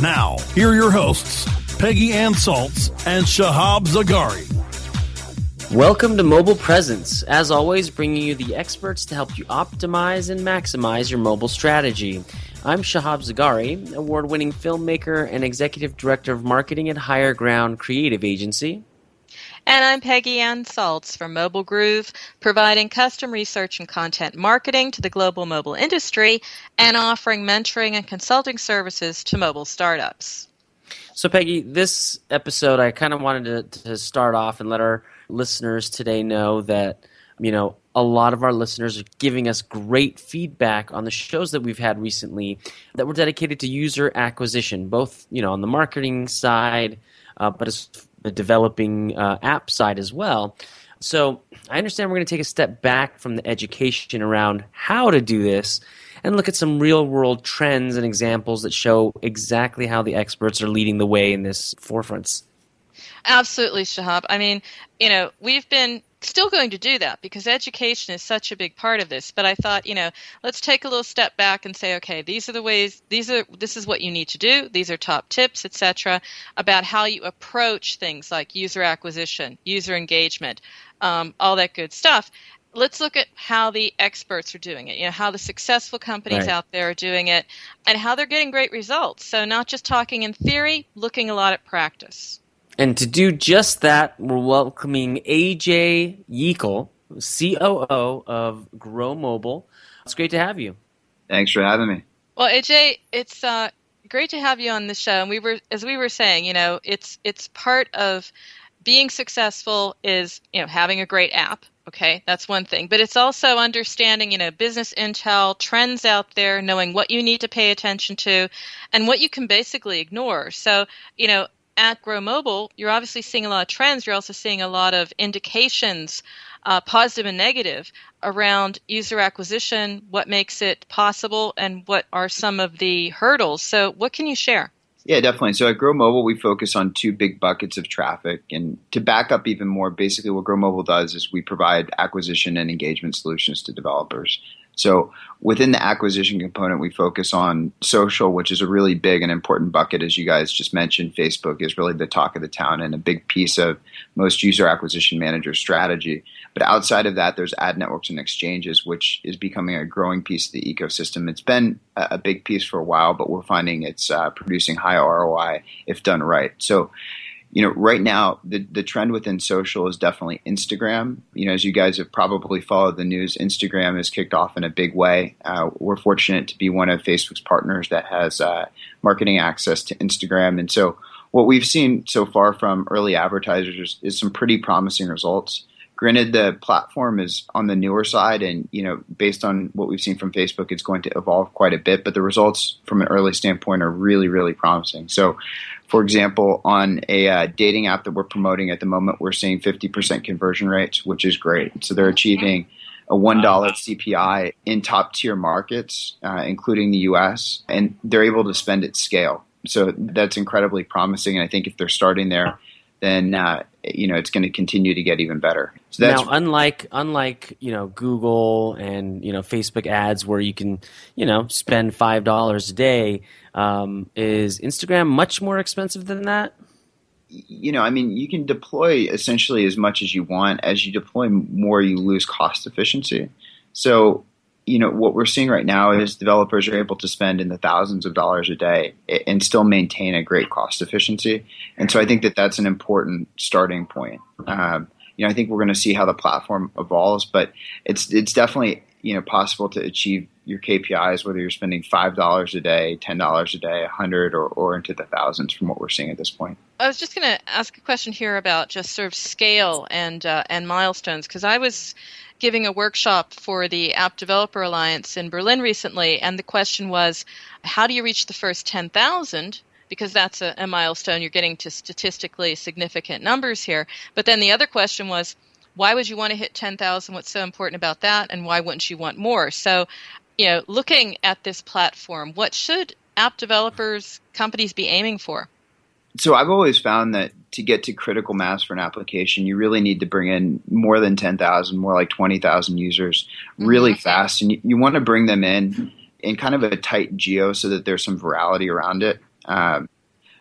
Now, here are your hosts, Peggy Ann Salz and Shahab Zagari. Welcome to Mobile Presence. As always, bringing you the experts to help you optimize and maximize your mobile strategy. I'm Shahab Zagari, award winning filmmaker and executive director of marketing at Higher Ground Creative Agency. And I'm Peggy Ann Salz from Mobile Groove, providing custom research and content marketing to the global mobile industry and offering mentoring and consulting services to mobile startups. So, Peggy, this episode, I kind of wanted to, to start off and let our listeners today know that you know a lot of our listeners are giving us great feedback on the shows that we've had recently that were dedicated to user acquisition both you know on the marketing side uh, but as developing uh, app side as well so i understand we're going to take a step back from the education around how to do this and look at some real world trends and examples that show exactly how the experts are leading the way in this forefronts Absolutely, Shahab. I mean, you know, we've been still going to do that because education is such a big part of this but i thought you know let's take a little step back and say okay these are the ways these are this is what you need to do. These are top tips etc about how you approach things like user acquisition user engagement um, all that good stuff. Let's look at how the experts are doing it you know how the successful companies Right. out there are doing it and how they're getting great results. So not just talking in theory looking a lot at practice And to do just that, we're welcoming AJ Yeakel, COO of Grow Mobile. It's great to have you. Thanks for having me. Well, AJ, it's uh, great to have you on the show. And we were, as we were saying, you know, it's it's part of being successful is you know having a great app. Okay, that's one thing, but it's also understanding you know business intel, trends out there, knowing what you need to pay attention to, and what you can basically ignore. So you know. At Grow Mobile, you're obviously seeing a lot of trends. You're also seeing a lot of indications uh, positive and negative, around user acquisition, what makes it possible, and what are some of the hurdles. So, what can you share? Yeah, definitely. So at Grow Mobile, we focus on two big buckets of traffic. And to back up even more, basically what Grow Mobile does is we provide acquisition and engagement solutions to developers. So within the acquisition component, we focus on social, which is a really big and important bucket. As you guys just mentioned, Facebook is really the talk of the town and a big piece of most user acquisition manager strategy. But outside of that, there's ad networks and exchanges, which is becoming a growing piece of the ecosystem. It's been a big piece for a while, but we're finding it's uh, producing high ROI if done right. So you know, right now the the trend within social is definitely Instagram. You know, as you guys have probably followed the news, Instagram has kicked off in a big way. Uh, we're fortunate to be one of Facebook's partners that has uh, marketing access to Instagram, and so what we've seen so far from early advertisers is some pretty promising results. Granted, the platform is on the newer side, and you know, based on what we've seen from Facebook, it's going to evolve quite a bit. But the results from an early standpoint are really, really promising. So, for example, on a uh, dating app that we're promoting at the moment, we're seeing 50% conversion rates, which is great. So they're achieving a one dollar CPI in top tier markets, uh, including the U.S., and they're able to spend at scale. So that's incredibly promising. And I think if they're starting there, then uh, you know it's going to continue to get even better. So now, unlike unlike you know Google and you know Facebook ads, where you can you know spend five dollars a day, um, is Instagram much more expensive than that? You know, I mean, you can deploy essentially as much as you want. As you deploy more, you lose cost efficiency. So you know what we're seeing right now is developers are able to spend in the thousands of dollars a day and still maintain a great cost efficiency and so i think that that's an important starting point um, you know i think we're going to see how the platform evolves but it's it's definitely you know possible to achieve your kpis whether you're spending five dollars a day ten dollars a day a hundred or, or into the thousands from what we're seeing at this point i was just going to ask a question here about just sort of scale and uh, and milestones because i was giving a workshop for the App Developer Alliance in Berlin recently, and the question was, how do you reach the first 10,000? Because that's a, a milestone. You're getting to statistically significant numbers here. But then the other question was, why would you want to hit 10,000? What's so important about that? And why wouldn't you want more? So, you know, looking at this platform, what should app developers, companies be aiming for? So I've always found that to get to critical mass for an application, you really need to bring in more than 10,000, more like 20,000 users really mm-hmm. fast. And you, you, want to bring them in in kind of a tight geo so that there's some virality around it. Um,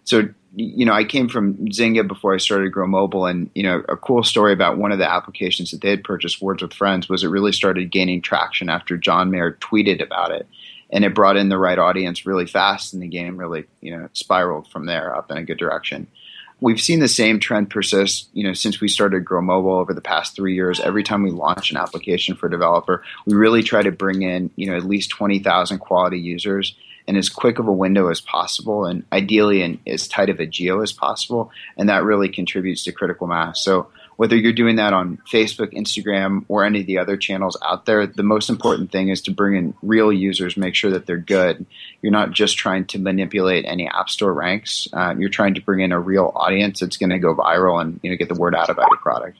so, you know, I came from Zynga before I started Grow Mobile. And, you know, a cool story about one of the applications that they had purchased, Words with Friends, was it really started gaining traction after John Mayer tweeted about it. And it brought in the right audience really fast and the game really you know spiraled from there up in a good direction. We've seen the same trend persist you know since we started grow mobile over the past three years. Every time we launch an application for a developer we really try to bring in you know at least 20000 quality users in as quick of a window as possible and ideally in as tight of a geo as possible and that really contributes to critical mass so whether you're doing that on Facebook, Instagram, or any of the other channels out there, the most important thing is to bring in real users, make sure that they're good. You're not just trying to manipulate any app store ranks. Um, you're trying to bring in a real audience that's going to go viral and you know get the word out about your product.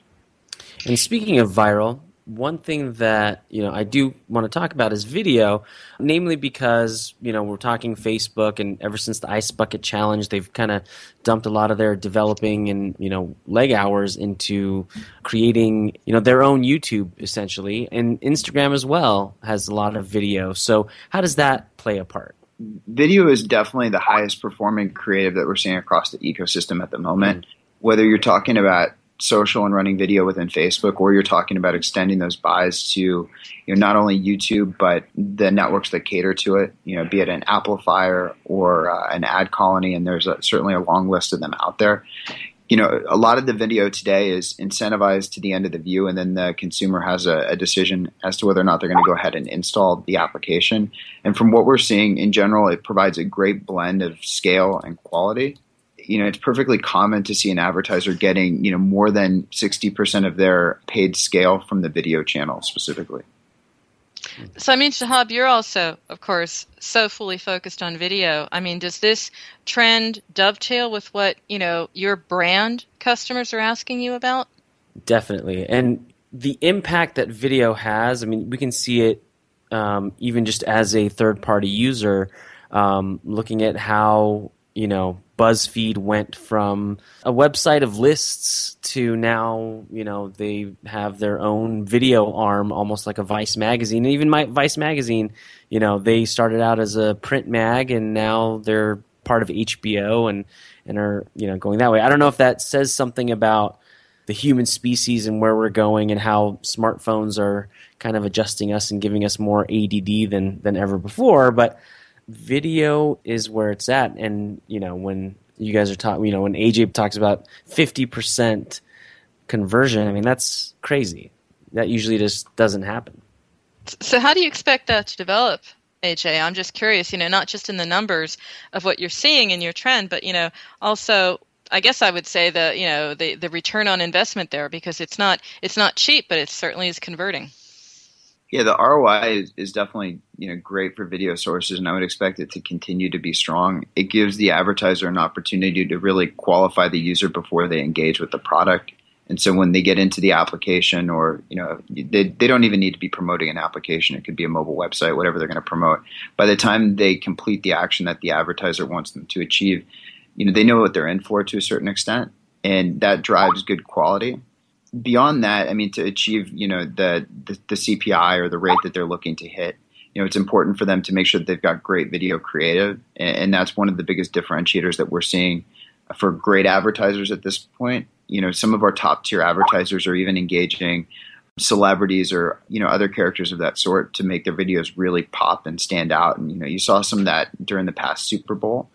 And speaking of viral, one thing that you know I do want to talk about is video, namely because you know we're talking Facebook, and ever since the Ice Bucket Challenge, they've kind of dumped a lot of their developing and you know leg hours into creating you know their own YouTube essentially, and Instagram as well has a lot of video. So how does that play a part? Video is definitely the highest performing creative that we're seeing across the ecosystem at the moment. Mm-hmm. Whether you're talking about social and running video within Facebook, or you're talking about extending those buys to you know not only YouTube but the networks that cater to it. You know, be it an Applifier or uh, an colony, and there's a, certainly a long list of them out there. You know, a lot of the video today is incentivized to the end of the view, and then the consumer has a, a decision as to whether or not they're going to go ahead and install the application. And from what we're seeing in general, it provides a great blend of scale and quality you know, it's perfectly common to see an advertiser getting, you know, more than 60% of their paid scale from the video channel specifically. So, I mean, Shahab, you're also, of course, so fully focused on video. I mean, does this trend dovetail with what, you know, your brand customers are asking you about? Definitely. And the impact that video has, I mean, we can see it um, even just as a third party user, um, looking at how, you know, BuzzFeed went from a website of lists to now, you know, they have their own video arm, almost like a Vice magazine. And even my Vice magazine, you know, they started out as a print mag, and now they're part of HBO and and are you know going that way. I don't know if that says something about the human species and where we're going and how smartphones are kind of adjusting us and giving us more ADD than than ever before, but video is where it's at and you know when you guys are talking, you know, when AJ talks about 50% conversion, I mean, that's crazy. That usually just doesn't happen. So, how do you expect that to develop, AJ? I'm just curious, you know, not just in the numbers of what you're seeing in your trend, but, you know, also I guess I would say the you know the the return on investment there because it's not it's not cheap, but it certainly is converting. Yeah, the ROI is, is definitely you know great for video sources, and I would expect it to continue to be strong. It gives the advertiser an opportunity to really qualify the user before they engage with the product. And so when they get into the application, or you know, they, they don't even need to be promoting an application. It could be a mobile website, whatever they're going to promote. By the time they complete the action that the advertiser wants them to achieve, you know they know what they're in for to a certain extent, and that drives good quality. Beyond that, I mean, to achieve you know the, the, the CPI or the rate that they're looking to hit, you know, it's important for them to make sure that they've got great video creative, and, and that's one of the biggest differentiators that we're seeing for great advertisers at this point. You know, some of our top tier advertisers are even engaging celebrities or you know other characters of that sort to make their videos really pop and stand out. And you know, you saw some of that during the past Super Bowl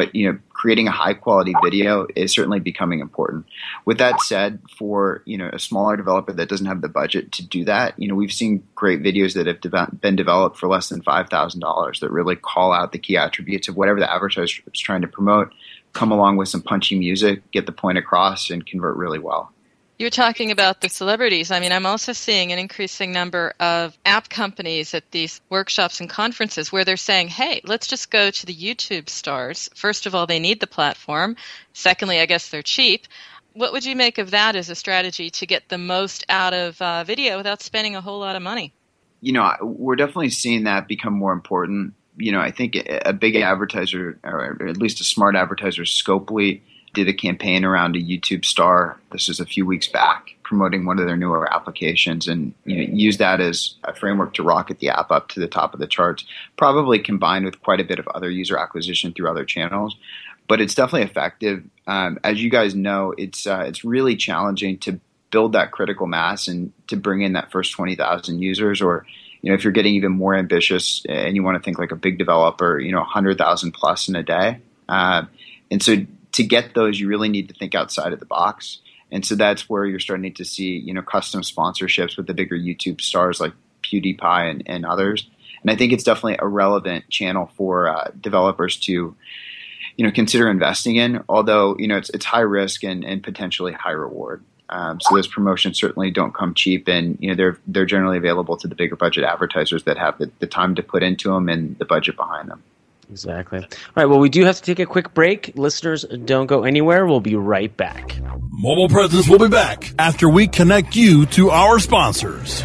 but you know creating a high quality video is certainly becoming important. With that said for you know a smaller developer that doesn't have the budget to do that you know we've seen great videos that have de- been developed for less than $5000 that really call out the key attributes of whatever the advertiser is trying to promote come along with some punchy music get the point across and convert really well you're talking about the celebrities. I mean, I'm also seeing an increasing number of app companies at these workshops and conferences where they're saying, hey, let's just go to the YouTube stars. First of all, they need the platform. Secondly, I guess they're cheap. What would you make of that as a strategy to get the most out of uh, video without spending a whole lot of money? You know, we're definitely seeing that become more important. You know, I think a big advertiser, or at least a smart advertiser, Scopely, did a campaign around a YouTube star. This is a few weeks back, promoting one of their newer applications, and you know, use that as a framework to rocket the app up to the top of the charts. Probably combined with quite a bit of other user acquisition through other channels, but it's definitely effective. Um, as you guys know, it's uh, it's really challenging to build that critical mass and to bring in that first twenty thousand users, or you know, if you're getting even more ambitious and you want to think like a big developer, you know, hundred thousand plus in a day. Uh, and so to get those, you really need to think outside of the box. And so that's where you're starting to see, you know, custom sponsorships with the bigger YouTube stars like PewDiePie and, and others. And I think it's definitely a relevant channel for uh, developers to, you know, consider investing in. Although you know it's it's high risk and, and potentially high reward. Um, so those promotions certainly don't come cheap, and you know they're they're generally available to the bigger budget advertisers that have the, the time to put into them and the budget behind them. Exactly. All right. Well, we do have to take a quick break. Listeners, don't go anywhere. We'll be right back. Mobile Presence will be back after we connect you to our sponsors.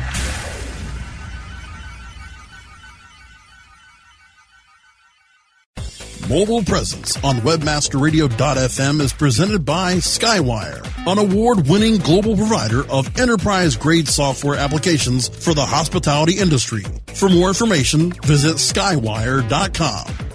Mobile Presence on WebmasterRadio.fm is presented by Skywire, an award winning global provider of enterprise grade software applications for the hospitality industry. For more information, visit skywire.com.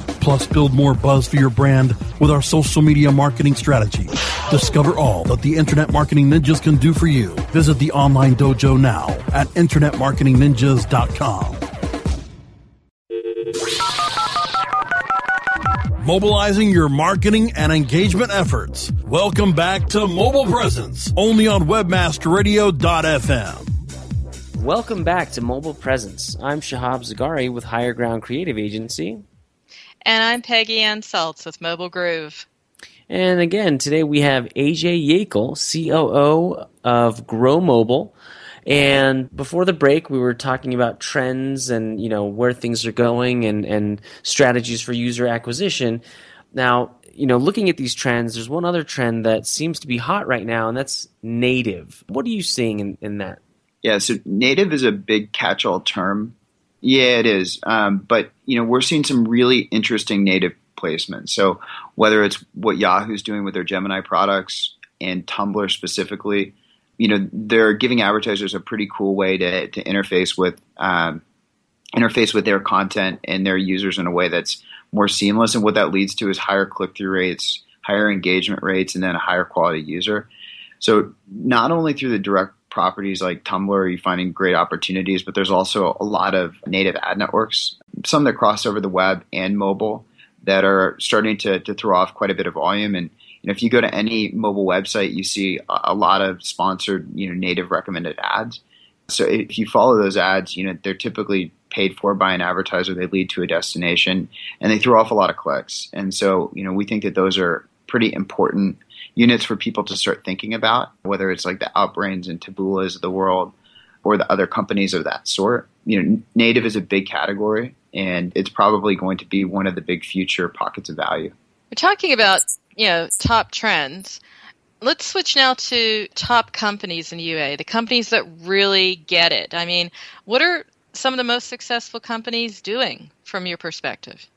Plus, build more buzz for your brand with our social media marketing strategy. Discover all that the Internet Marketing Ninjas can do for you. Visit the online dojo now at InternetMarketingNinjas.com. Mobilizing your marketing and engagement efforts. Welcome back to Mobile Presence, only on WebmasterRadio.fm. Welcome back to Mobile Presence. I'm Shahab Zagari with Higher Ground Creative Agency. And I'm Peggy Ann Salz with Mobile Groove. And again, today we have AJ Yeakel, COO of Grow Mobile. And before the break, we were talking about trends and you know where things are going and, and strategies for user acquisition. Now, you know, looking at these trends, there's one other trend that seems to be hot right now, and that's native. What are you seeing in, in that? Yeah, so native is a big catch-all term. Yeah, it is. Um, but you know, we're seeing some really interesting native placements. So whether it's what Yahoo's doing with their Gemini products and Tumblr specifically, you know they're giving advertisers a pretty cool way to, to interface with um, interface with their content and their users in a way that's more seamless. And what that leads to is higher click through rates, higher engagement rates, and then a higher quality user. So not only through the direct properties like Tumblr are you finding great opportunities, but there's also a lot of native ad networks, some that cross over the web and mobile that are starting to, to throw off quite a bit of volume. And you know, if you go to any mobile website, you see a, lot of sponsored, you know, native recommended ads. So if you follow those ads, you know, they're typically paid for by an advertiser. They lead to a destination and they throw off a lot of clicks. And so, you know, we think that those are pretty important units for people to start thinking about, whether it's like the Outbrains and Taboolas of the world or the other companies of that sort. You know, native is a big category and it's probably going to be one of the big future pockets of value. We're talking about you know, top trends. Let's switch now to top companies in UA, the companies that really get it. I mean, what are some of the most successful companies doing from your perspective?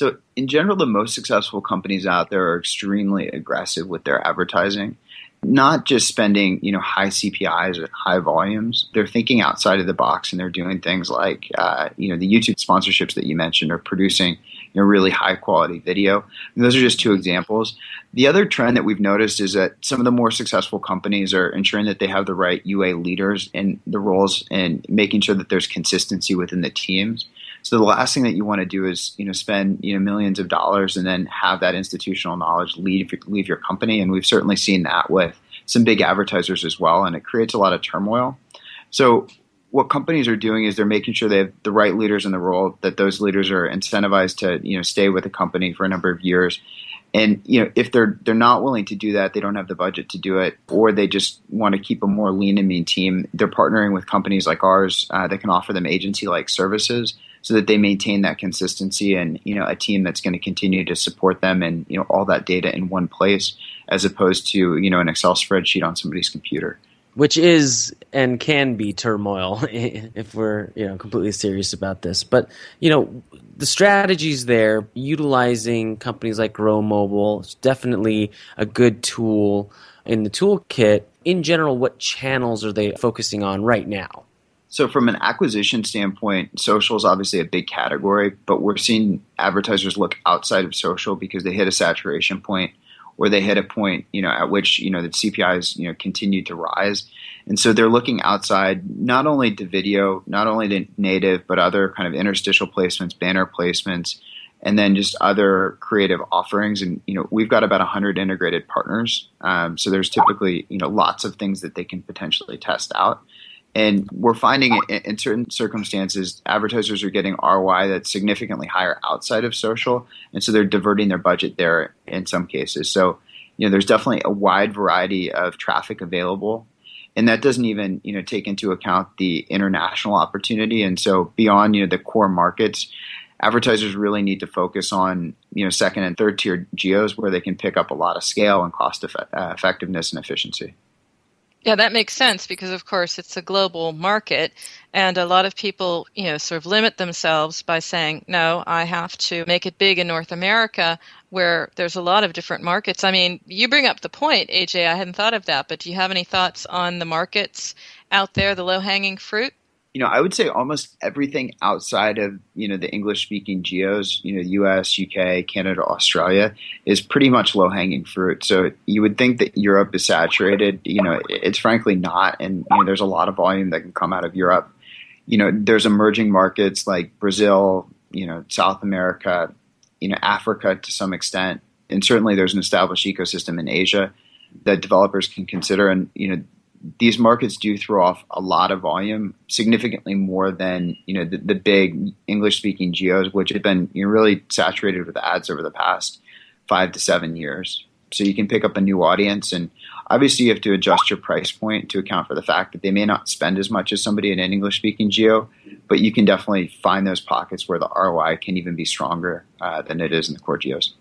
So, in general, the most successful companies out there are extremely aggressive with their advertising. Not just spending, you know, high CPIs at high volumes. They're thinking outside of the box, and they're doing things like, uh, you know, the YouTube sponsorships that you mentioned are producing you know, really high quality video. And those are just two examples. The other trend that we've noticed is that some of the more successful companies are ensuring that they have the right UA leaders in the roles and making sure that there's consistency within the teams. So the last thing that you want to do is you know spend you know millions of dollars and then have that institutional knowledge leave leave your company. And we've certainly seen that with some big advertisers as well, and it creates a lot of turmoil. So what companies are doing is they're making sure they have the right leaders in the role, that those leaders are incentivized to you know stay with the company for a number of years. And you know if they're they're not willing to do that, they don't have the budget to do it, or they just want to keep a more lean and mean team. They're partnering with companies like ours uh, that can offer them agency like services so that they maintain that consistency and you know a team that's going to continue to support them and you know all that data in one place as opposed to you know an Excel spreadsheet on somebody's computer which is and can be turmoil if we're you know completely serious about this. But you know the strategies there, utilizing companies like Grow Mobile, is definitely a good tool in the toolkit. In general, what channels are they focusing on right now? So, from an acquisition standpoint, social is obviously a big category, but we're seeing advertisers look outside of social because they hit a saturation point or they hit a point, you know, at which you know the CPIs you know continue to rise, and so they're looking outside not only to video, not only to native, but other kind of interstitial placements, banner placements, and then just other creative offerings. And you know, we've got about hundred integrated partners, um, so there's typically you know lots of things that they can potentially test out. And we're finding in certain circumstances, advertisers are getting ROI that's significantly higher outside of social, and so they're diverting their budget there in some cases. So, you know, there's definitely a wide variety of traffic available, and that doesn't even you know take into account the international opportunity. And so, beyond you know the core markets, advertisers really need to focus on you know second and third tier geos where they can pick up a lot of scale and cost uh, effectiveness and efficiency. Yeah, that makes sense because, of course, it's a global market, and a lot of people, you know, sort of limit themselves by saying, "No, I have to make it big in North America, where there's a lot of different markets." I mean, you bring up the point, AJ. I hadn't thought of that, but do you have any thoughts on the markets out there, the low-hanging fruit? You know, I would say almost everything outside of, you know, the English speaking geos, you know, US, UK, Canada, Australia is pretty much low hanging fruit. So you would think that Europe is saturated. You know, it's frankly not. And, you know, there's a lot of volume that can come out of Europe. You know, there's emerging markets like Brazil, you know, South America, you know, Africa to some extent. And certainly there's an established ecosystem in Asia that developers can consider. And, you know, these markets do throw off a lot of volume, significantly more than you know the, the big English-speaking geos, which have been you know, really saturated with ads over the past five to seven years. So you can pick up a new audience, and obviously you have to adjust your price point to account for the fact that they may not spend as much as somebody in an English-speaking geo, but you can definitely find those pockets where the ROI can even be stronger uh, than it is in the core geos.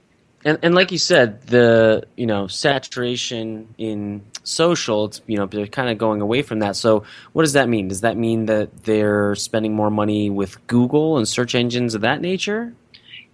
And, and like you said, the you know saturation in social, it's you know they're kind of going away from that. So what does that mean? Does that mean that they're spending more money with Google and search engines of that nature?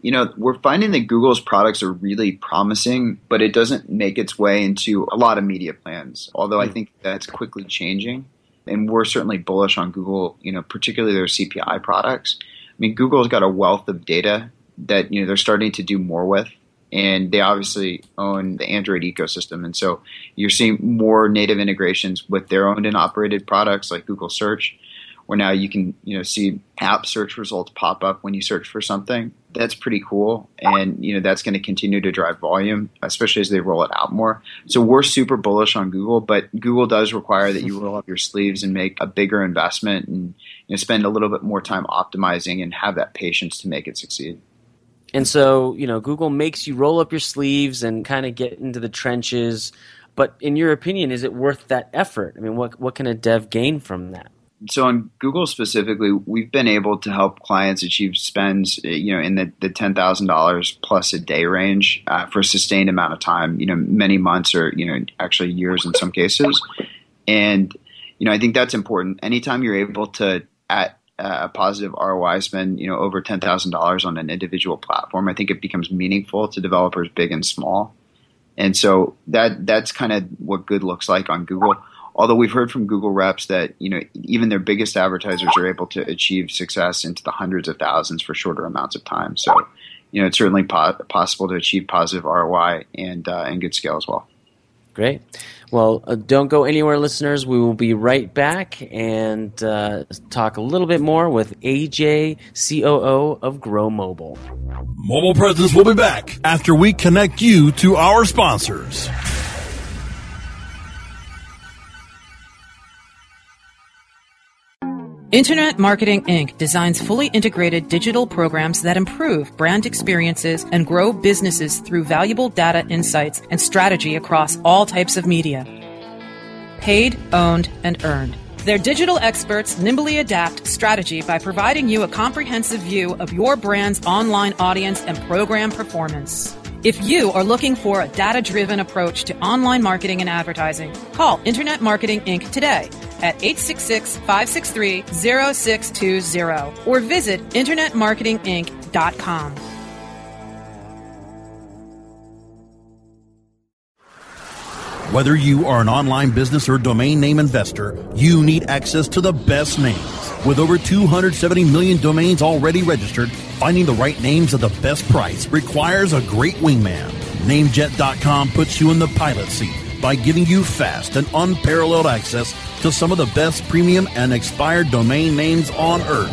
You know, we're finding that Google's products are really promising, but it doesn't make its way into a lot of media plans. Although I hmm. think that's quickly changing, and we're certainly bullish on Google. You know, particularly their CPI products. I mean, Google's got a wealth of data that you know they're starting to do more with and they obviously own the Android ecosystem. And so you're seeing more native integrations with their owned and operated products like Google Search, where now you can you know see app search results pop up when you search for something. That's pretty cool, and you know that's going to continue to drive volume, especially as they roll it out more. So we're super bullish on Google, but Google does require that you roll up your sleeves and make a bigger investment and you know, spend a little bit more time optimizing and have that patience to make it succeed. And so, you know, Google makes you roll up your sleeves and kind of get into the trenches. But in your opinion, is it worth that effort? I mean, what what can a dev gain from that? So on Google specifically, we've been able to help clients achieve spends, you know, in the, the ten thousand dollars plus a day range uh, for a sustained amount of time. You know, many months or you know, actually years in some cases. And you know, I think that's important. Anytime you're able to at a positive ROI spend, you know, over ten thousand dollars on an individual platform, I think it becomes meaningful to developers big and small. And so that that's kind of what good looks like on Google. Although we've heard from Google reps that you know even their biggest advertisers are able to achieve success into the hundreds of thousands for shorter amounts of time. So you know it's certainly po- possible to achieve positive ROI and uh, and good scale as well. Great. Well, uh, don't go anywhere, listeners. We will be right back and uh, talk a little bit more with AJ, COO of Grow Mobile. Mobile Presence will be back after we connect you to our sponsors. Internet Marketing Inc. designs fully integrated digital programs that improve brand experiences and grow businesses through valuable data insights and strategy across all types of media. Paid, owned, and earned. Their digital experts nimbly adapt strategy by providing you a comprehensive view of your brand's online audience and program performance. If you are looking for a data driven approach to online marketing and advertising, call Internet Marketing Inc. today at 866 563 0620 or visit InternetMarketingInc.com. Whether you are an online business or domain name investor, you need access to the best names. With over 270 million domains already registered, finding the right names at the best price requires a great wingman. Namejet.com puts you in the pilot seat by giving you fast and unparalleled access to some of the best premium and expired domain names on earth.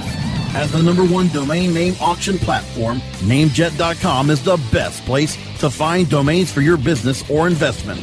As the number one domain name auction platform, Namejet.com is the best place to find domains for your business or investment.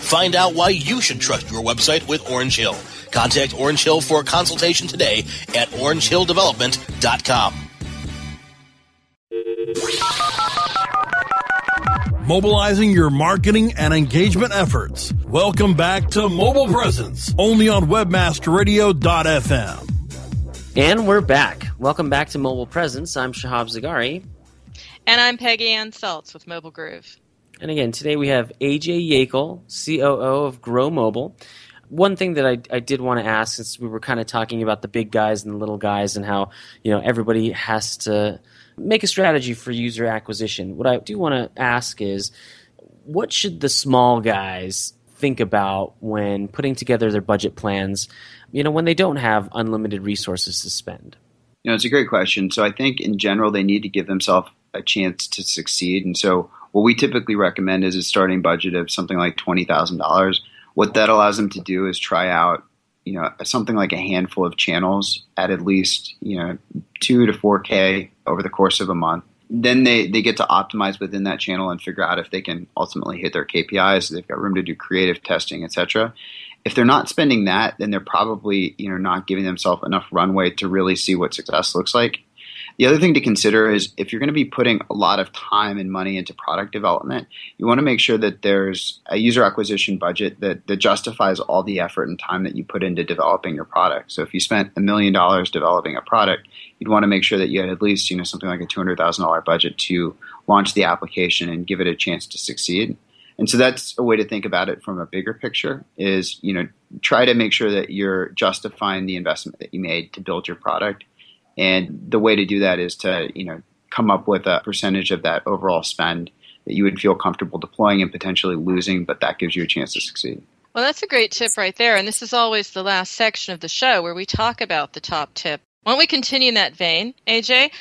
Find out why you should trust your website with Orange Hill. Contact Orange Hill for a consultation today at orangehilldevelopment.com. Mobilizing your marketing and engagement efforts. Welcome back to Mobile Presence, only on webmasterradio.fm. And we're back. Welcome back to Mobile Presence. I'm Shahab Zagari. And I'm Peggy Ann Salz with Mobile Groove. And again, today we have AJ Yeakel, COO of Grow Mobile. One thing that I, I did want to ask, since we were kind of talking about the big guys and the little guys, and how you know everybody has to make a strategy for user acquisition. What I do want to ask is, what should the small guys think about when putting together their budget plans? You know, when they don't have unlimited resources to spend. You know, it's a great question. So I think in general they need to give themselves a chance to succeed, and so what we typically recommend is a starting budget of something like twenty thousand dollars. What that allows them to do is try out, you know, something like a handful of channels at at least you know two to four k over the course of a month. Then they, they get to optimize within that channel and figure out if they can ultimately hit their KPIs. They've got room to do creative testing, etc. If they're not spending that, then they're probably you know not giving themselves enough runway to really see what success looks like. The other thing to consider is if you're going to be putting a lot of time and money into product development, you want to make sure that there's a user acquisition budget that, that justifies all the effort and time that you put into developing your product. So if you spent a million dollars developing a product, you'd want to make sure that you had at least you know something like a two hundred thousand dollar budget to launch the application and give it a chance to succeed. And so that's a way to think about it from a bigger picture is, you know, try to make sure that you're justifying the investment that you made to build your product and the way to do that is to, you know, come up with a percentage of that overall spend that you would feel comfortable deploying and potentially losing, but that gives you a chance to succeed. Well, that's a great tip right there. And this is always the last section of the show where we talk about the top tip. Why don't we continue in that vein, AJ?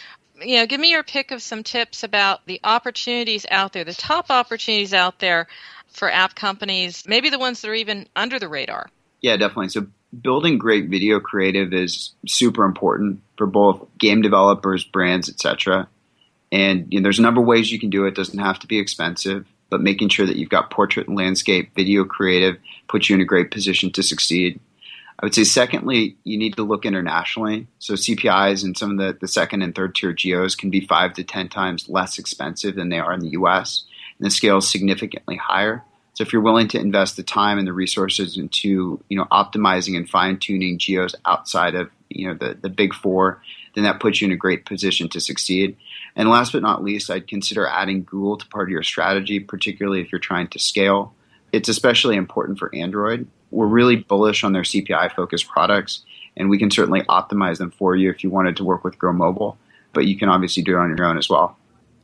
You know, give me your pick of some tips about the opportunities out there, the top opportunities out there for app companies, maybe the ones that are even under the radar. Yeah, definitely. So building great video creative is super important for both game developers, brands, etc. And you know, there's a number of ways you can do it. it. Doesn't have to be expensive, but making sure that you've got portrait and landscape video creative puts you in a great position to succeed. I would say, secondly, you need to look internationally. So CPIs and some of the, the second and third tier geos can be five to ten times less expensive than they are in the US, and the scale is significantly higher. So if you're willing to invest the time and the resources into you know optimizing and fine tuning geos outside of you know the the big four, then that puts you in a great position to succeed. And last but not least, I'd consider adding Google to part of your strategy, particularly if you're trying to scale. It's especially important for Android. We're really bullish on their CPI focused products, and we can certainly optimize them for you if you wanted to work with Grow Mobile, but you can obviously do it on your own as well.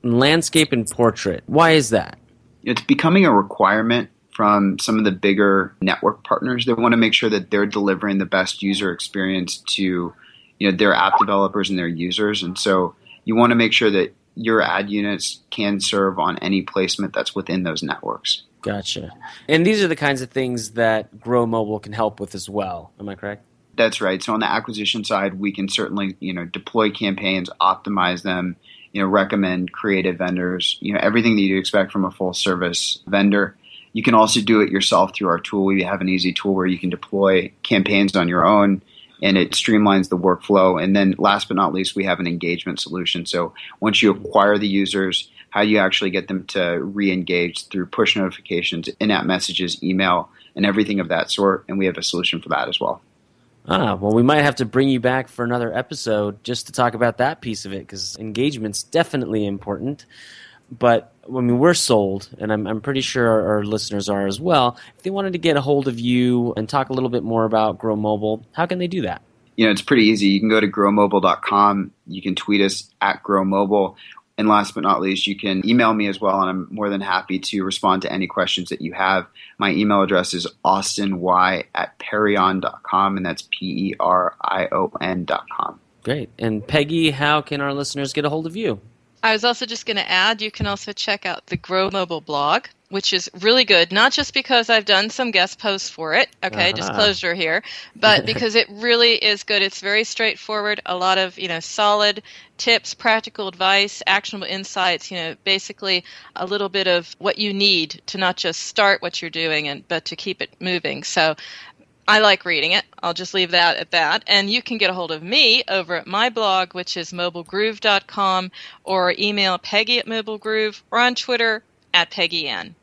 Landscape and portrait. Why is that? It's becoming a requirement from some of the bigger network partners. They want to make sure that they're delivering the best user experience to you know their app developers and their users. And so you want to make sure that your ad units can serve on any placement that's within those networks. Gotcha. And these are the kinds of things that Grow Mobile can help with as well. Am I correct? That's right. So on the acquisition side, we can certainly, you know, deploy campaigns, optimize them, you know, recommend creative vendors, you know, everything that you'd expect from a full service vendor. You can also do it yourself through our tool. We have an easy tool where you can deploy campaigns on your own and it streamlines the workflow. And then last but not least, we have an engagement solution. So once you acquire the users, how do you actually get them to re-engage through push notifications, in-app messages, email, and everything of that sort. And we have a solution for that as well. Ah, well, we might have to bring you back for another episode just to talk about that piece of it because engagement's definitely important. But I mean, we're sold, and I'm, I'm pretty sure our, our, listeners are as well. If they wanted to get a hold of you and talk a little bit more about Grow Mobile, how can they do that? You know, it's pretty easy. You can go to growmobile.com. You can tweet us at Grow Mobile And last but not least, you can email me as well, and I'm more than happy to respond to any questions that you have. My email address is austiny at perion.com, and that's P E R I O N.com. Great. And Peggy, how can our listeners get a hold of you? I was also just going to add you can also check out the Grow Mobile blog, which is really good, not just because I've done some guest posts for it, okay, uh-huh. disclosure here, but because it really is good. It's very straightforward, a lot of, you know, solid tips, practical advice, actionable insights, you know, basically a little bit of what you need to not just start what you're doing and but to keep it moving. So I like reading it. I'll just leave that at that. And you can get a hold of me over at my blog, which is mobilegroove.com, or email Peggy at mobilegroove, or on Twitter at Peggy N.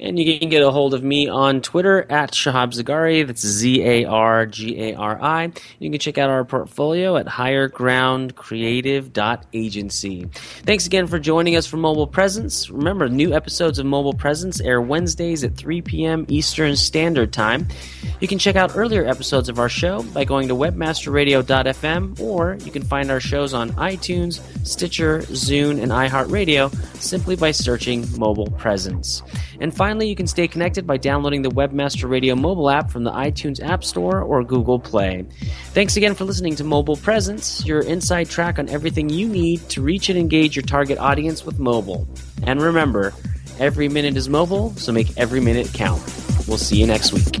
And you can get a hold of me on Twitter at Shahab Zargari. That's Z A R G A R I. You can check out our portfolio at highergroundcreative.agency. Thanks again for joining us for Mobile Presence. Remember, new episodes of Mobile Presence air Wednesdays at 3 p.m. Eastern Standard Time. You can check out earlier episodes of our show by going to webmasterradio.fm, or you can find our shows on iTunes, Stitcher, Zune, and iHeartRadio simply by searching Mobile Presence. And finally, you can stay connected by downloading the Webmaster Radio mobile app from the iTunes App Store or Google Play. Thanks again for listening to Mobile Presence, your inside track on everything you need to reach and engage your target audience with mobile. And remember, every minute is mobile, so make every minute count. We'll see you next week.